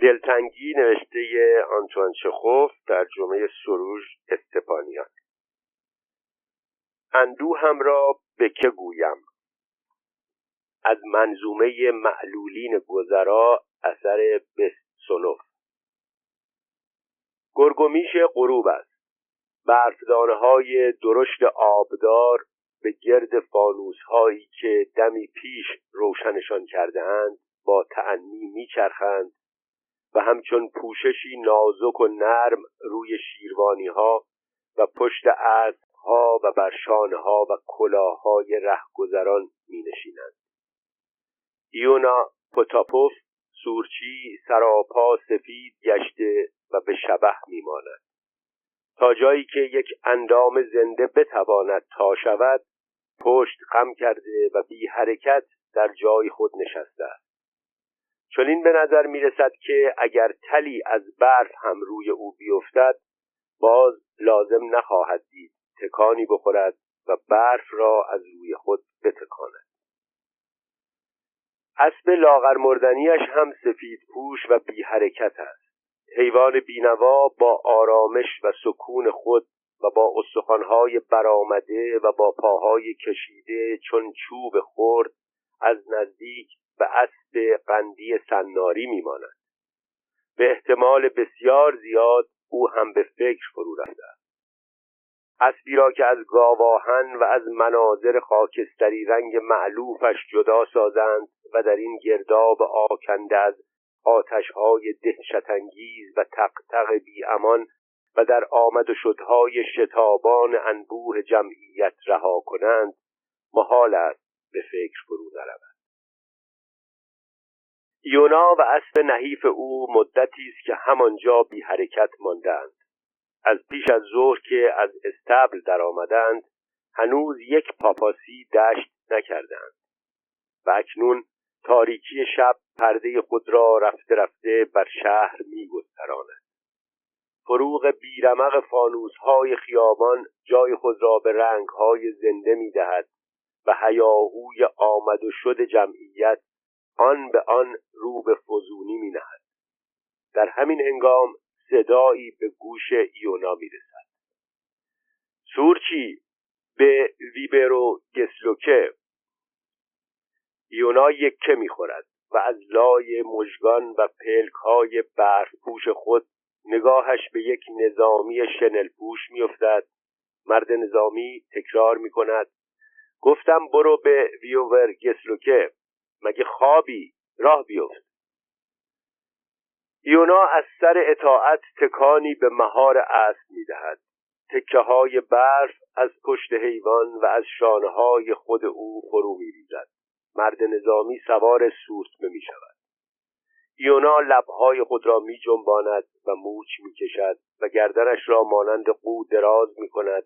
دلتنگی نوشته آنتوان چخوف در جمعه سروژ استپانیان. اندوهم را به که گویم؟ از منظومه معلولین گذرا اثر بسونوف گرگومیش غروب است. برفدانه های درشت آبدار به گرد فانوس هایی که دمی پیش روشنشان کرده اند با تعنی میچرخند و همچون پوششی نازک و نرم روی شیروانی ها و پشت اسب ها و بر ها و کلاههای رهگذران می نشینند. ایونا پوتاپوف سورچی سراپا سفید گشته و به شبه میماند تا جایی که یک اندام زنده بتواند تا شود پشت خم کرده و بی حرکت در جای خود نشسته است چنین به نظر می رسد که اگر تلی از برف هم روی او بیفتد باز لازم نخواهد دید تکانی بخورد و برف را از روی خود بتکاند. اسب لاغر مردنیش هم سفید پوش و بی حرکت است. حیوان بینوا با آرامش و سکون خود و با استخوانهای برآمده و با پاهای کشیده چون چوب خرد از نزدیک به اسب قندی سناری میماند. به احتمال بسیار زیاد او هم به فکر فرو رفته است. اسبی را که از گاواهن و از مناظر خاکستری رنگ معلوفش جدا سازند و در این گرداب آکنده از آتشهای دهشتانگیز و تقتق بی امان و در آمد و شدهای شتابان انبوه جمعیت رها کنند محال است به فکر فرو نرود یونا و اسب نحیف او مدتی است که همانجا بی حرکت ماندند. از پیش از ظهر که از استبل درآمدند هنوز یک پاپاسی دشت نکردند. و اکنون تاریکی شب پرده خود را رفته رفته بر شهر میگستراند فروغ بیرمق فانوس های خیابان جای خود را به رنگ های زنده می دهد و هیاهوی آمد و شد جمعیت آن به آن رو به فزونی می نهد. در همین هنگام صدایی به گوش ایونا می رسد سورچی به ویبرو گسلوکه. ایونا یکه می‌خورد و از لای مژگان و پلک های برف پوش خود نگاهش به یک نظامی شنل پوش میافتد. مرد نظامی تکرار می کند گفتم برو به ویوور گسلوکه مگه خوابی؟ راه بیفت. یونا از سر اطاعت تکانی به مهار اسب می‌دهد. تکه های برف از پشت حیوان و از شانه های خود او فرو میریزد. مرد نظامی سوار سورتمه می شود یونا لبهای خود را می جنباند و موچ می کشد و گردنش را مانند قو دراز می کند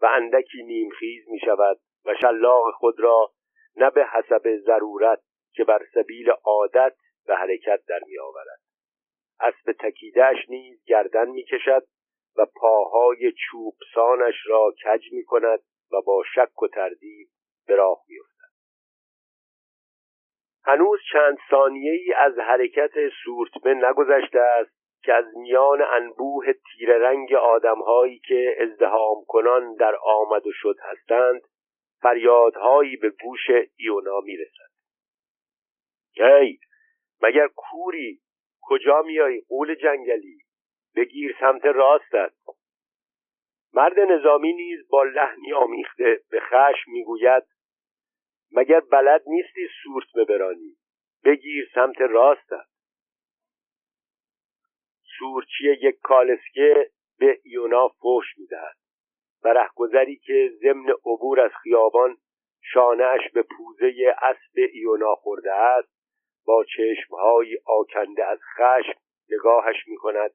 و اندکی نیمخیز می شود و شلاق خود را نه به حسب ضرورت که بر سبیل عادت به حرکت در می آورد اسب تکیدهش نیز گردن می کشد و پاهای چوبسانش را کج می کند و با شک و تردید به راه می هنوز چند ثانیه ای از حرکت سورتمه نگذشته است که از میان انبوه تیر رنگ آدمهایی که ازدهام کنان در آمد و شد هستند فریادهایی به گوش ایونا می‌رسد. هی مگر کوری کجا میایی قول جنگلی؟ بگیر سمت راستت. مرد نظامی نیز با لحنی آمیخته به خشم می‌گوید مگر بلد نیستی سورت ببرانی؟ بگیر سمت راستت. سورچی یک کالسکه به یونا فوش می‌دهد. و رهگذری که ضمن عبور از خیابان شانهاش به پوزه اسب ایونا خورده است با چشمهایی آکنده از خشم نگاهش می کند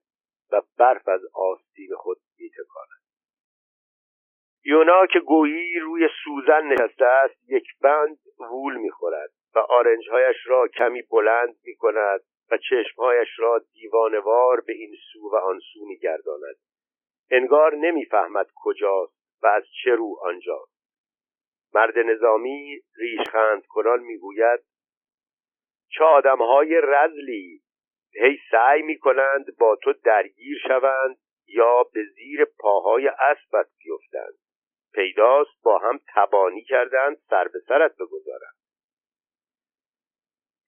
و برف از آستین خود می تکاند. یونا که گویی روی سوزن نشسته است یک بند وول می‌خورد و آرنجهایش را کمی بلند می کند و چشمهایش را دیوانوار به این سو و آن سو میگرداند انگار نمی‌فهمد کجاست و از چه رو آنجاست. مرد نظامی ریشخند کنان می‌گوید چه آدمهای رزلی! هی سعی می کنند با تو درگیر شوند یا به زیر پاهای اسبت بیفتند. پیداست با هم تبانی کردند سر به سرت بگذارند.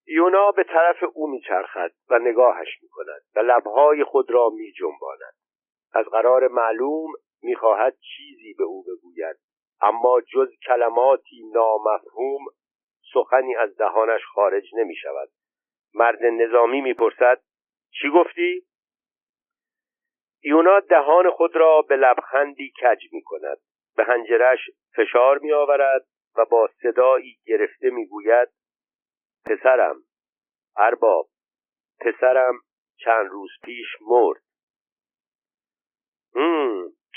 یونا به طرف او میچرخد و نگاهش می‌کند و لبهای خود را میجنباند. از قرار معلوم می‌خواهد چیزی به او بگوید. اما جز کلماتی نامفهوم سخنی از دهانش خارج نمی شود مرد نظامی می‌پرسد چی گفتی؟ یونا دهان خود را به لبخندی کج می کند به هنجرش فشار می آورد و با صدایی گرفته می گوید پسرم ارباب پسرم چند روز پیش مرد.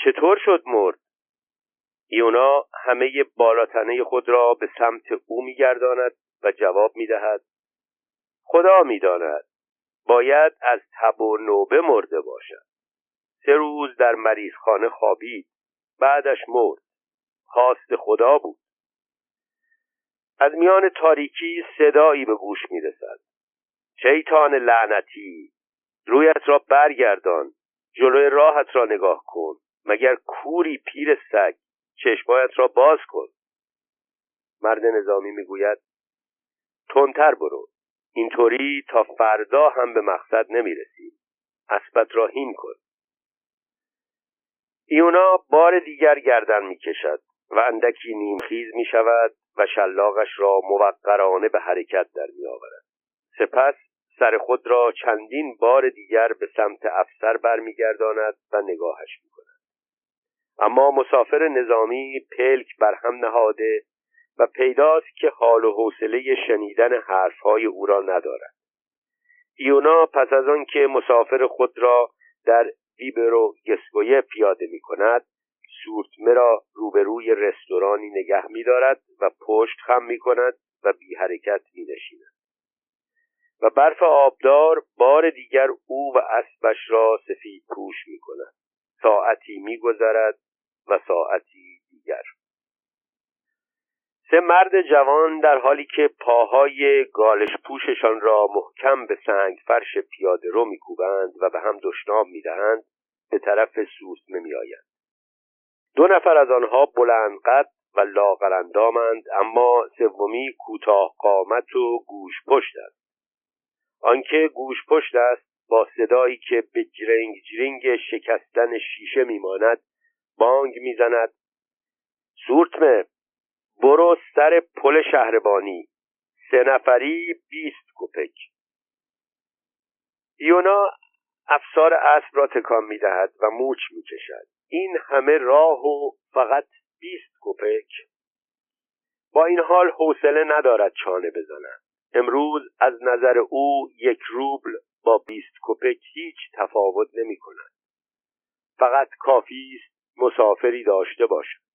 چطور شد مرد؟ یونا همه بالاتنه خود را به سمت او میگرداند و جواب می‌دهد خدا می‌داند باید از تب و نوبه مرده باشد. سه روز در مریضخانه خوابید بعدش مرد. خواست خدا بود. از میان تاریکی صدایی به گوش می‌رسد. شیطان لعنتی رویت را برگردان. جلوی راهت را نگاه کن. مگر کوری پیر سگ چشمایت را باز کن. مرد نظامی می‌گوید تندتر برو. اینطوری تا فردا هم به مقصد نمی‌رسیم اسبت را هین کن. ایونا بار دیگر گردن می‌کشد و اندکی نیمخیز می شود و شلاقش را موقرانه به حرکت در می آورد. سپس سر خود را چندین بار دیگر به سمت افسر برمیگرداند و نگاهش می کند. اما مسافر نظامی پلک بر هم نهاده و پیداست که حال و حوصله شنیدن حرفهای او را ندارد. ایونا پس از آن که مسافر خود را در ویبرو گسگویه پیاده می کند سورتمه را روبروی رستورانی نگه می دارد و پشت خم می کند و بی حرکت می نشیند. و برف آبدار بار دیگر او و اسبش را سفید پوش می کند. ساعتی می گذرد و ساعتی دیگر. سه مرد جوان در حالی که پاهای گالش پوششان را محکم به سنگ فرش پیاده رو میکوبند و به هم دشنام می‌دهند به طرف سوسمه میآیند دو نفر از آنها بلند قد و لاغرندامند اما سومی کوتاه قامت و گوش پشت آنکه گوش پشت است با صدایی که به جرنگ جرنگ شکستن شیشه میماند بانگ می‌زند. سورتمه برو سر پل شهربانی. سه نفری بیست کپک یونا افسار اسب را تکان می‌دهد و موچ می‌کشد. این همه راه و فقط بیست کپک با این حال حوصله ندارد چانه بزند. امروز از نظر او یک روبل با بیست کپک هیچ تفاوت نمی کند. فقط کافی است مسافری داشته باشد.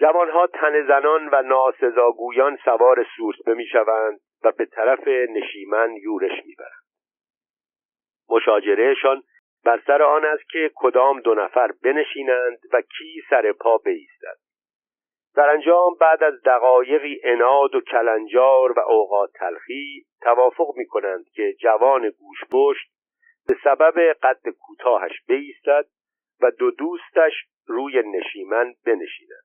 جوانها تن زنان و ناسزاگویان سوار سورسبه می‌شوند و به طرف نشیمن یورش می‌برند مشاجرهشان بر سر آن است که کدام دو نفر بنشینند و کی سر پا بایستد انجام بعد از دقایقی اناد و کلنجار و اوقات تلخی توافق می کنند که جوان گوش به سبب قد کوتاهش بایستد و دو دوستش روی نشیمن بنشینند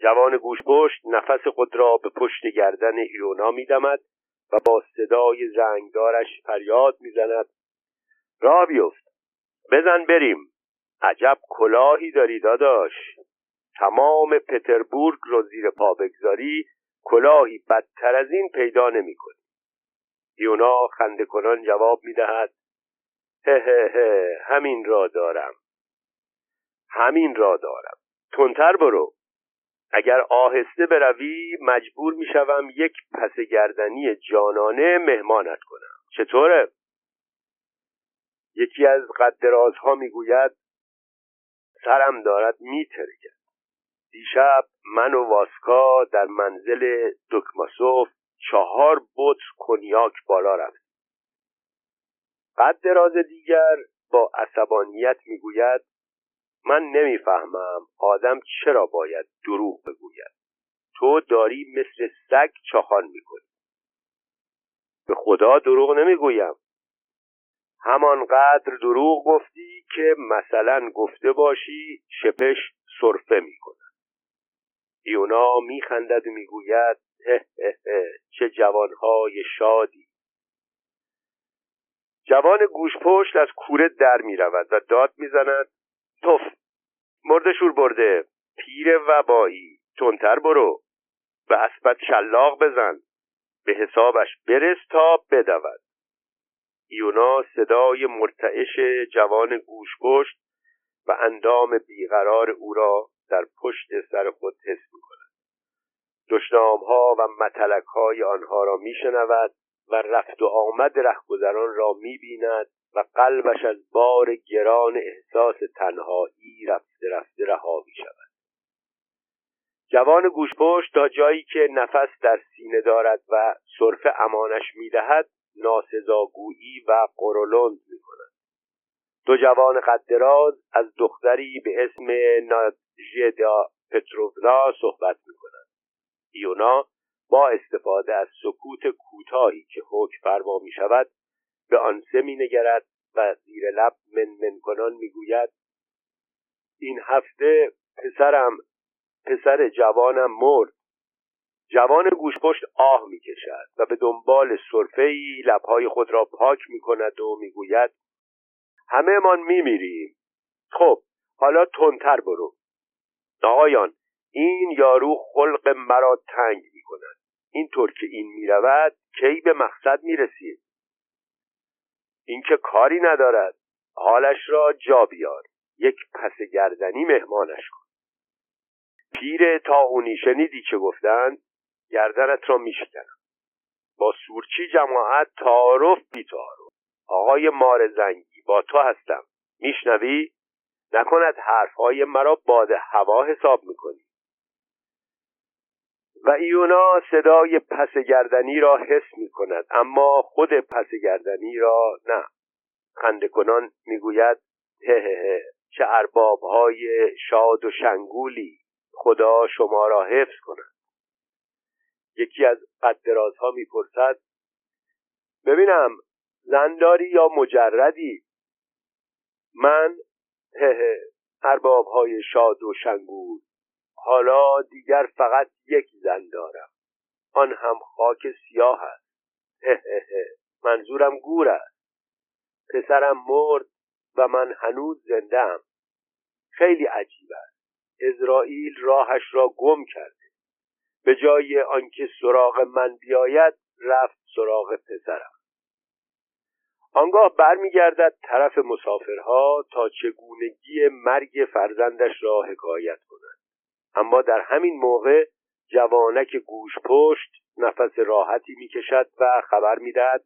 جوان گوش نفس خود را به پشت گردن ایونا میدمد و با صدای زنگدارش فریاد می‌زند. را بیفت بزن بریم. عجب کلاهی داری داداش. تمام پتربورگ رو زیر پا بگذاری کلاهی بدتر از این پیدا نمی‌کنی یونا خنده کنان جواب می‌دهد هه هه هه همین را دارم. همین را دارم. تندتر برو. اگر آهسته بروی مجبور می‌شوم یک پس گردنی جانانه مهمانت کنم. چطوره؟ یکی از قدرازها می‌گوید سرم دارد میترکد دیشب من و واسکا در منزل دکماسوف چهار بطر کنیاک بالا رفت قد دراز دیگر با عصبانیت می‌گوید من نمی‌فهمم آدم چرا باید دروغ بگوید. تو داری مثل سگ چاخان می‌کنی. به خدا دروغ نمی‌گویم. همانقدر دروغ گفتی که مثلا گفته باشی شپش صرفه می‌کند ایونا میخندد و می‌گوید چه جوانهای شادی. جوان گوشپشت از کوره در می‌رود و داد می‌زند توف مرد شور برده پیر وبایی تندتر برو به اسبت شلاق بزن به حسابش برس تا بدود. ایونا صدای مرتعش جوان گوشپشت و اندام بیقرار او را در پشت سر خود حس می کند ها و متلک های آنها را می شنود و رفت و آمد رهگذران را می بیند و قلبش از بار گران احساس تنهایی رفته رفته رها می شود جوان گوشپشت تا جایی که نفس در سینه دارد و صرف امانش می‌دهد ناسزاگویی و قرولند می کند دو جوان قدراز از دختری به اسم نادژدا پتروونا صحبت می کنند ایونا با استفاده از سکوت کوتاهی که حکم فرما می شود به آن سه می نگرد و زیر لب من من کنان می گوید این هفته پسرم پسر جوانم مرد. جوان گوشپشت آه می‌کشد و به دنبال ای لبهای خود را پاک می‌کند و می‌گوید همه من میمیریم. خب حالا تندتر برو. آقایان این یارو خلق مرا تنگ می‌کند. اینطور که این می‌رود کی به مقصد می‌رسید این که کاری ندارد. حالش را جا بیار. یک پس گردنی مهمانش کن. پیر تاغونی شنیدی چه گفتند؟ گردنت را میشکنم. با سورچی جماعت تعارف بی تعارف آقای مار زنگی با تو هستم. میشنوی؟ نکند حرفهای مرا باد هوا حساب می‌کنی. و ایونا صدای پس گردنی را حس می کند اما خود پس گردنی را نه. خنده کنان می‌گوید هه هه چه ارباب های شاد و شنگولی. خدا شما را حفظ کند. یکی از قدرازها می‌پرسد ببینم زنداری یا مجردی؟ من هه ارباب های شاد و شنگول. حالا دیگر فقط یک زن دارم. آن هم خاک سیاه است. هه منظورم گور است. پسرم مرد و من هنوز زنده خیلی عجیب است. اسرائیل راهش را گم کرده. به جای آنکه سراغ من بیاید رفت سراغ پسرم. آنگاه برمیگردد طرف مسافرها تا چگونگی مرگ فرزندش را حکایت کند. اما در همین موقع جوانک گوش پشت نفس راحتی می‌کشد و خبر می‌دهد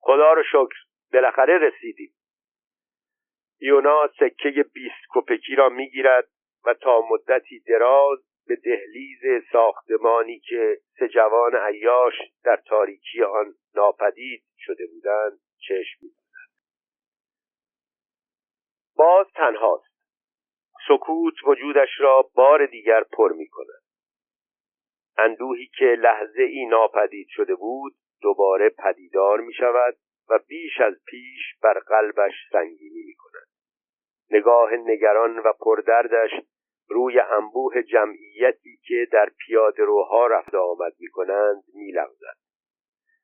خدا رو شکر بالاخره رسیدیم. یونا سکه بیست کپکی را می‌گیرد و تا مدتی دراز به دهلیز ساختمانی که سه جوان عیاش در تاریکی آن ناپدید شده بودند چشم میدوزد باز تنهاست. سکوت وجودش را بار دیگر پر می کند اندوهی که لحظه ای ناپدید شده بود دوباره پدیدار می شود و بیش از پیش بر قلبش سنگینی می کند نگاه نگران و پردردش روی انبوه جمعیتی که در پیاده روها رفت آمد می کنند می لغزد.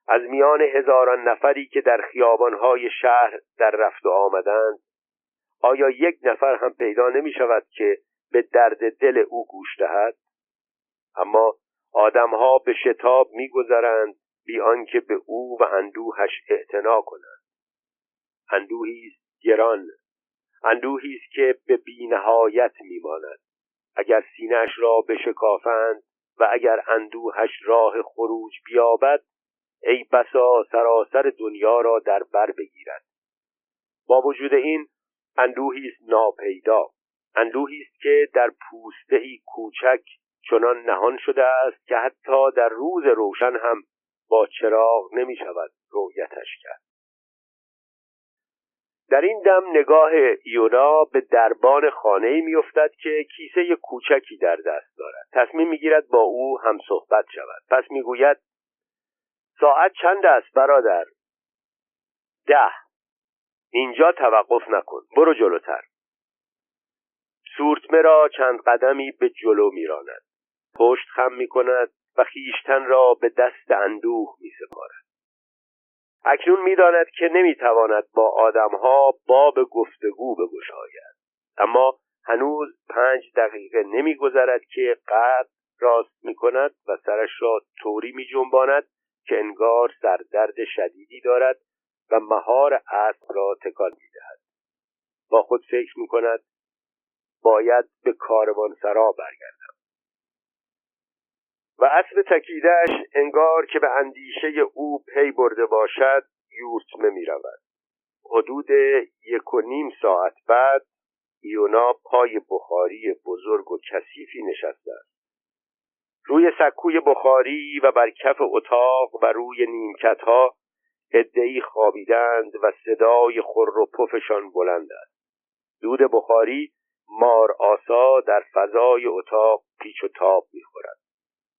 از میان هزاران نفری که در خیابانهای شهر در رفت و آمدند آیا یک نفر هم پیدا نمی شود که به درد دل او گوش دهد؟ اما آدمها به شتاب میگذرند بی آنکه به او و اندوهش اعتنا کنند. اندوهی است گران اندوهی است که به بینهایت میماند. اگر سینهش را بشکافند و اگر اندوهش راه خروج بیابد ای بسا سراسر دنیا را در بر بگیرد. با وجود این اندوهی است ناپیدا. اندوهی است که در پوستهی کوچک چنان نهان شده است که حتی در روز روشن هم با چراغ نمی شود رویتش کرد. در این دم نگاه ایونا به دربان خانه میافتد که کیسه کوچکی در دست دارد. تصمیم می‌گیرد با او هم صحبت شود. پس می‌گوید ساعت چند است برادر؟ ده. اینجا توقف نکن برو جلوتر. سورتمه را چند قدمی به جلو میراند. پشت خم می کند و خیشتن را به دست اندوه می سپارد. اکنون می‌داند که نمی‌تواند با آدمها باب گفتگو بگشاید. اما هنوز پنج دقیقه نمیگذرد که قد راست می کند و سرش را طوری می جنباند که انگار سردرد شدیدی دارد و مهار اسب را تکان می دهد. با خود فکر می کند باید به سرا برگردم و اسب تکیدهش انگار که به اندیشه او پی برده باشد یورتمه می رود. حدود یک و نیم ساعت بعد ایونا پای بخاری بزرگ و کثیفی نشسته است روی سکوی بخاری و بر کف اتاق و روی نیمکت ها ادهی خوابیدند و صدای خر و پفشان بلند است. دود بخاری مار آسا در فضای اتاق پیچ و تاب می‌خورد.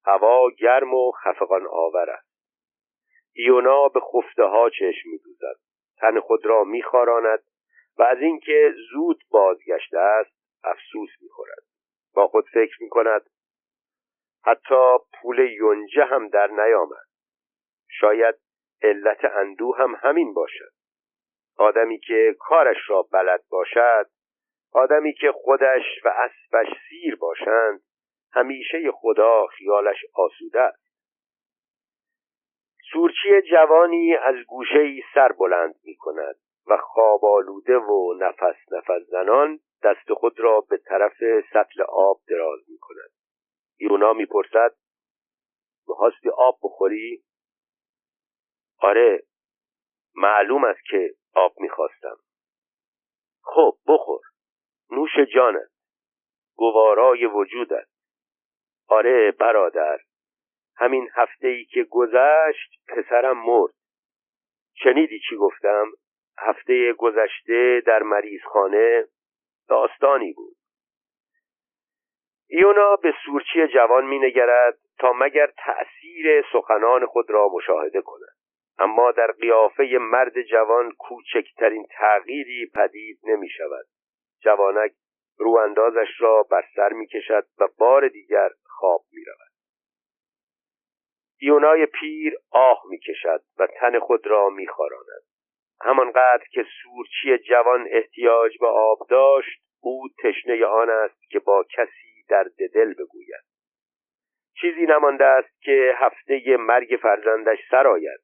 هوا گرم و خفقان آور است. ایونا به خفته ها چشم میدوزد. تن خود را میخاراند و از اینکه زود بازگشته است افسوس می‌خورد. با خود فکر می‌کند حتی پول یونجه هم در نیامد. شاید علت اندوه هم همین باشد. آدمی که کارش را بلد باشد آدمی که خودش و اسبش سیر باشند همیشه خدا خیالش آسوده است. سورچی جوانی از گوشه سر بلند می کند و خواب آلوده و نفس نفس زنان دست خود را به طرف سطل آب دراز می کند ایونا می‌پرسد می‌خواستی آب بخوری؟ آره معلوم است که آب می‌خواستم. خب بخور نوش جانت گوارای وجودت. آره برادر همین هفته ای که گذشت پسرم مرد. شنیدی چی گفتم؟ هفته گذشته در مریضخانه داستانی بود. ایونا به سورچی جوان مینگرد تا مگر تأثیر سخنان خود را مشاهده کند اما در قیافه مرد جوان کوچکترین تغییری پدید نمی شود جوانک رواندازش را بر سر می کشد و بار دیگر خواب می رود ایونای پیر آه می کشد و تن خود را می خاراند. همانقدر که سورچی جوان احتیاج به آب داشت او تشنه آن است که با کسی درد دل بگوید. چیزی نمانده است که هفته مرگ فرزندش سرآید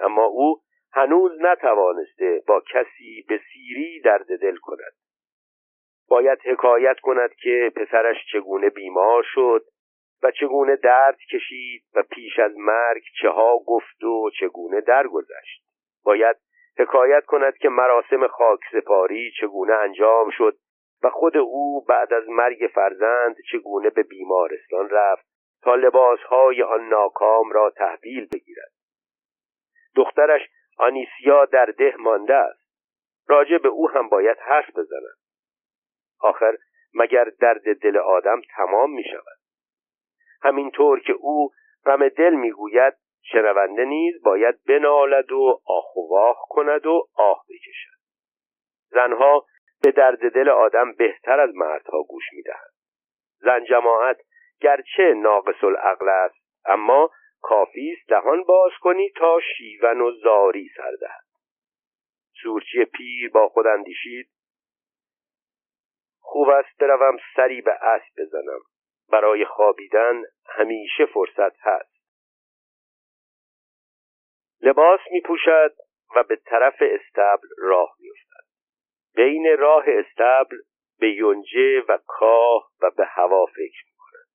اما او هنوز نتوانسته با کسی به سیری درد دل کند. باید حکایت کند که پسرش چگونه بیمار شد و چگونه درد کشید و پیش از مرگ چه ها گفت و چگونه درگذشت. باید حکایت کند که مراسم خاک سپاری چگونه انجام شد و خود او بعد از مرگ فرزند چگونه به بیمارستان رفت تا لباسهای آن ناکام را تحویل بگیرد. دخترش آنیسیا در ده مانده است. راجع به او هم باید حرف بزند. آخر مگر درد دل آدم تمام می شود همینطور که او غم دل می‌گوید شنونده نیز باید بنالد و آخ و واخ کند و آه بکشد. زنها به درد دل آدم بهتر از مردها گوش می‌دهند زن جماعت گرچه ناقص العقل است اما کافی است دهان باز کنی تا شیون و زاری سر دهد. سورچی پیر با خود اندیشید خوب است بروم سری به اسب بزنم. برای خوابیدن همیشه فرصت هست. لباس می پوشد و به طرف استبل راه می بین راه استبل به یونجه و کاه و به هوا فکر می کند.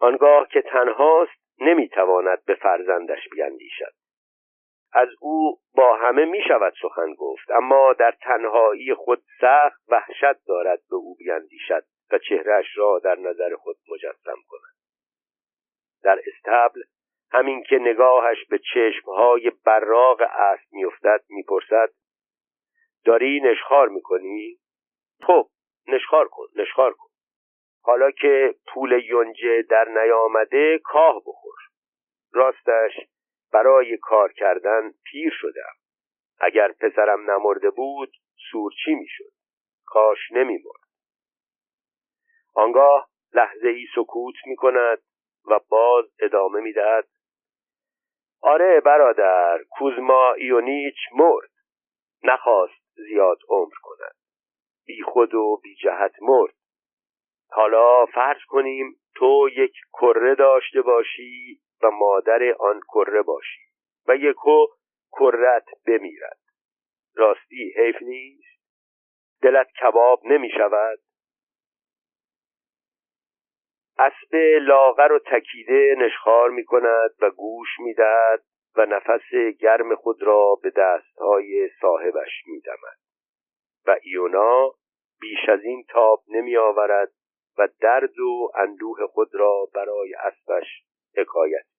آنگاه که تنهاست نمی تواند به فرزندش بیندیشد. از او با همه می شود سخن گفت اما در تنهایی خود سخت وحشت دارد به او بیندیشد و چهرهش را در نظر خود مجسم کند در استبل همین که نگاهش به چشمهای براغ اسب میافتد می‌پرسد داری نشخار می‌کنی؟ خب نشخار کن نشخار کن. حالا که پول یونجه در نیامده کاه بخور. راستش برای کار کردن پیر شدم. اگر پسرم نمرده بود سورچی می‌شد. کاش نمیمرد. آنگاه لحظه ای سکوت می کند و باز ادامه می‌دهد. آره برادر کوزما ایونیچ مرد. نخواست زیاد عمر کند بی خود و بی جهت مرد. حالا فرض کنیم تو یک کره داشته باشی و مادر آن کره باشی و یکو کرت بمیرد. راستی حیف نیست؟ دلت کباب نمی شود؟ اسب لاغر و تکیده نشخار می کند و گوش می دهد. و نفس گرم خود را به دستهای صاحبش می دمد. و ایونا بیش از این تاب نمی آورد و درد و اندوه خود را برای اسبش حکایت